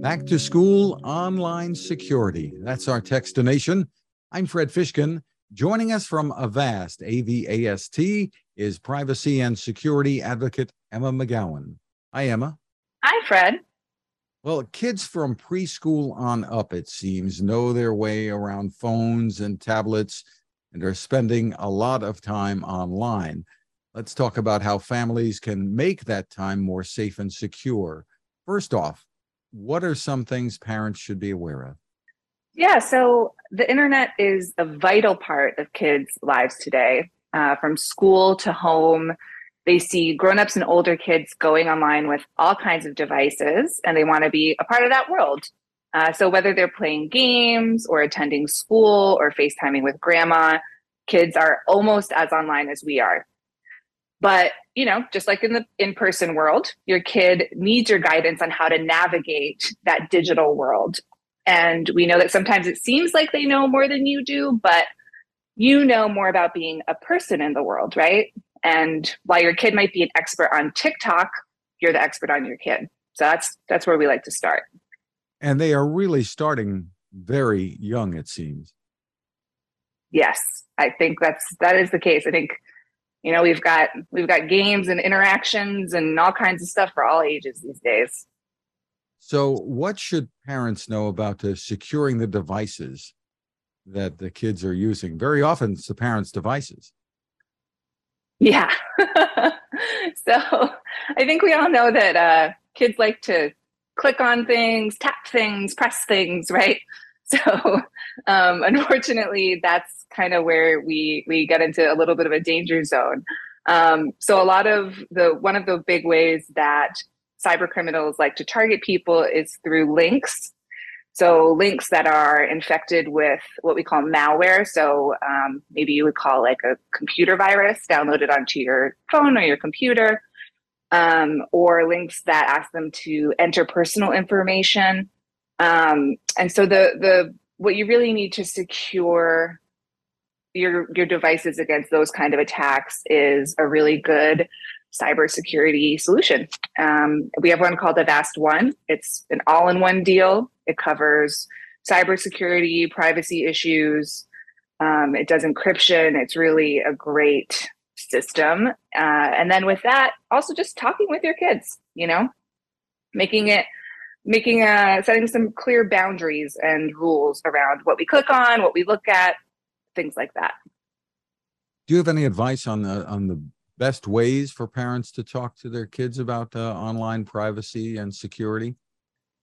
Back to school online security. That's our Techstination. I'm Fred Fishkin. Joining us from Avast, A V A S T, is privacy and security advocate Emma McGowan. Hi, Emma. Hi, Fred. Well, kids from preschool on up, it seems, know their way around phones and tablets and are spending a lot of time online. Let's talk about how families can make that time more safe and secure. First off, what are some things parents should be aware of? Yeah, so the internet is a vital part of kids' lives today, uh, from school to home. They see grown-ups and older kids going online with all kinds of devices, and they want to be a part of that world. Uh, so whether they're playing games or attending school or FaceTiming with grandma, kids are almost as online as we are. But, you know, just like in the in person world, your kid needs your guidance on how to navigate that digital world. And we know that sometimes it seems like they know more than you do, but you know more about being a person in the world, right? And while your kid might be an expert on TikTok, you're the expert on your kid. So that's that's where we like to start. And they are really starting very young, it seems. Yes, I think that's that is the case. I think you know we've got we've got games and interactions and all kinds of stuff for all ages these days. So what should parents know about the securing the devices that the kids are using? Very often it's the parents devices. Yeah. So i think we all know that uh, kids like to click on things tap things press things right so um, unfortunately that's kind of where we we get into a little bit of a danger zone. Um, so a lot of the one of the big ways that cyber criminals like to target people is through links. So links that are infected with what we call malware. So um, maybe you would call like a computer virus downloaded onto your phone or your computer, um, or links that ask them to enter personal information. Um, and so the the what you really need to secure your your devices against those kind of attacks is a really good cybersecurity solution. Um, we have one called Avast One. It's an all-in-one deal. It covers cybersecurity, privacy issues. Um, it does encryption. It's really a great system. Uh, and then with that, also just talking with your kids. You know, making it making uh setting some clear boundaries and rules around what we click on what we look at things like that. Do you have any advice on the on the best ways for parents to talk to their kids about uh, online privacy and security?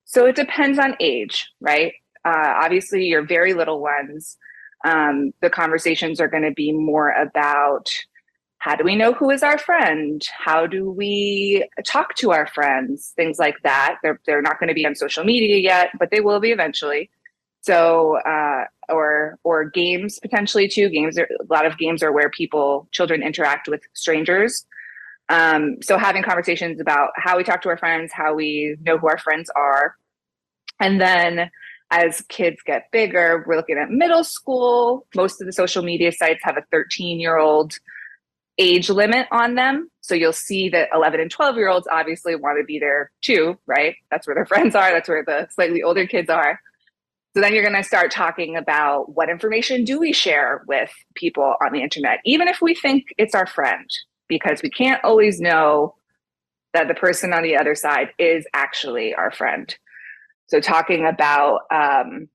So it depends on age, right? Uh, obviously, your very little ones, um, the conversations are going to be more about how do we know who is our friend? How do we talk to our friends? Things like that. They're they're not going to be on social media yet, but they will be eventually. So, uh, or or games potentially too. Games are a lot of games are where people, children interact with strangers. Um, so having conversations about how we talk to our friends, how we know who our friends are, and then as kids get bigger, we're looking at middle school. Most of the social media sites have a 13 year old age limit on them. So you'll see that 11 and 12 year olds obviously want to be there too, right? That's where their friends are. That's where the slightly older kids are. So then you're going to start talking about what information do we share with people on the internet, even if we think it's our friend, because we can't always know that the person on the other side is actually our friend. So talking about um,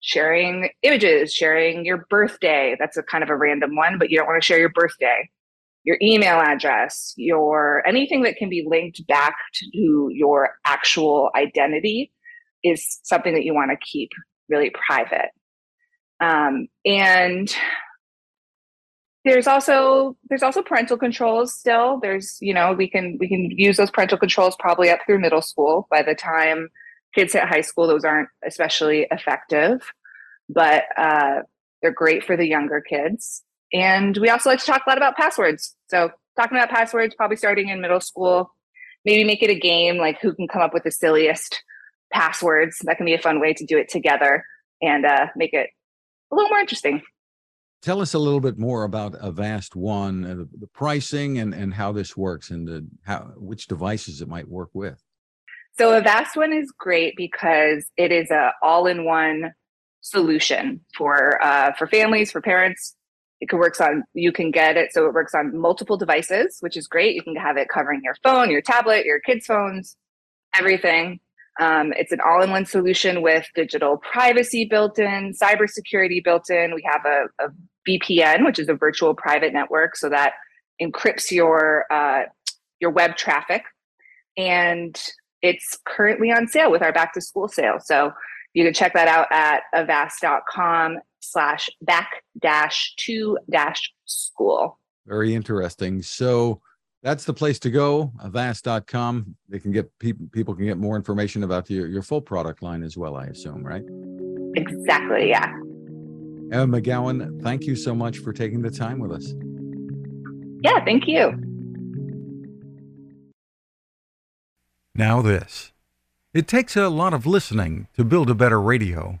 sharing images, sharing your birthday. That's a kind of a random one, but you don't want to share your birthday, your email address, your anything that can be linked back to your actual identity is something that you want to keep really private. Um, and there's also there's also parental controls still. There's you know we can we can use those parental controls probably up through middle school. By the time kids hit high school those aren't especially effective but uh, they're great for the younger kids and we also like to talk a lot about passwords so talking about passwords probably starting in middle school maybe make it a game like who can come up with the silliest passwords. That can be a fun way to do it together and uh, make it a little more interesting. Tell us a little bit more about Avast One, uh, the pricing and, and how this works and the, how which devices it might work with. So Avast One is great because it is a all-in-one solution for uh, for families, for parents. It can works on you can get it so it works on multiple devices, which is great. You can have it covering your phone, your tablet, your kids' phones, everything. Um, it's an all-in-one solution with digital privacy built in, cybersecurity built in. We have a, a VPN, which is a virtual private network, so that encrypts your uh, your web traffic, and it's currently on sale with our back to school sale. So you can check that out at avast.com slash back dash to dash school. Very interesting. So that's the place to go, avast.com. They can get people people can get more information about your, your full product line as well, I assume, right? Exactly, yeah. Emma McGowan, thank you so much for taking the time with us. Yeah, thank you. Now, this. It takes a lot of listening to build a better radio,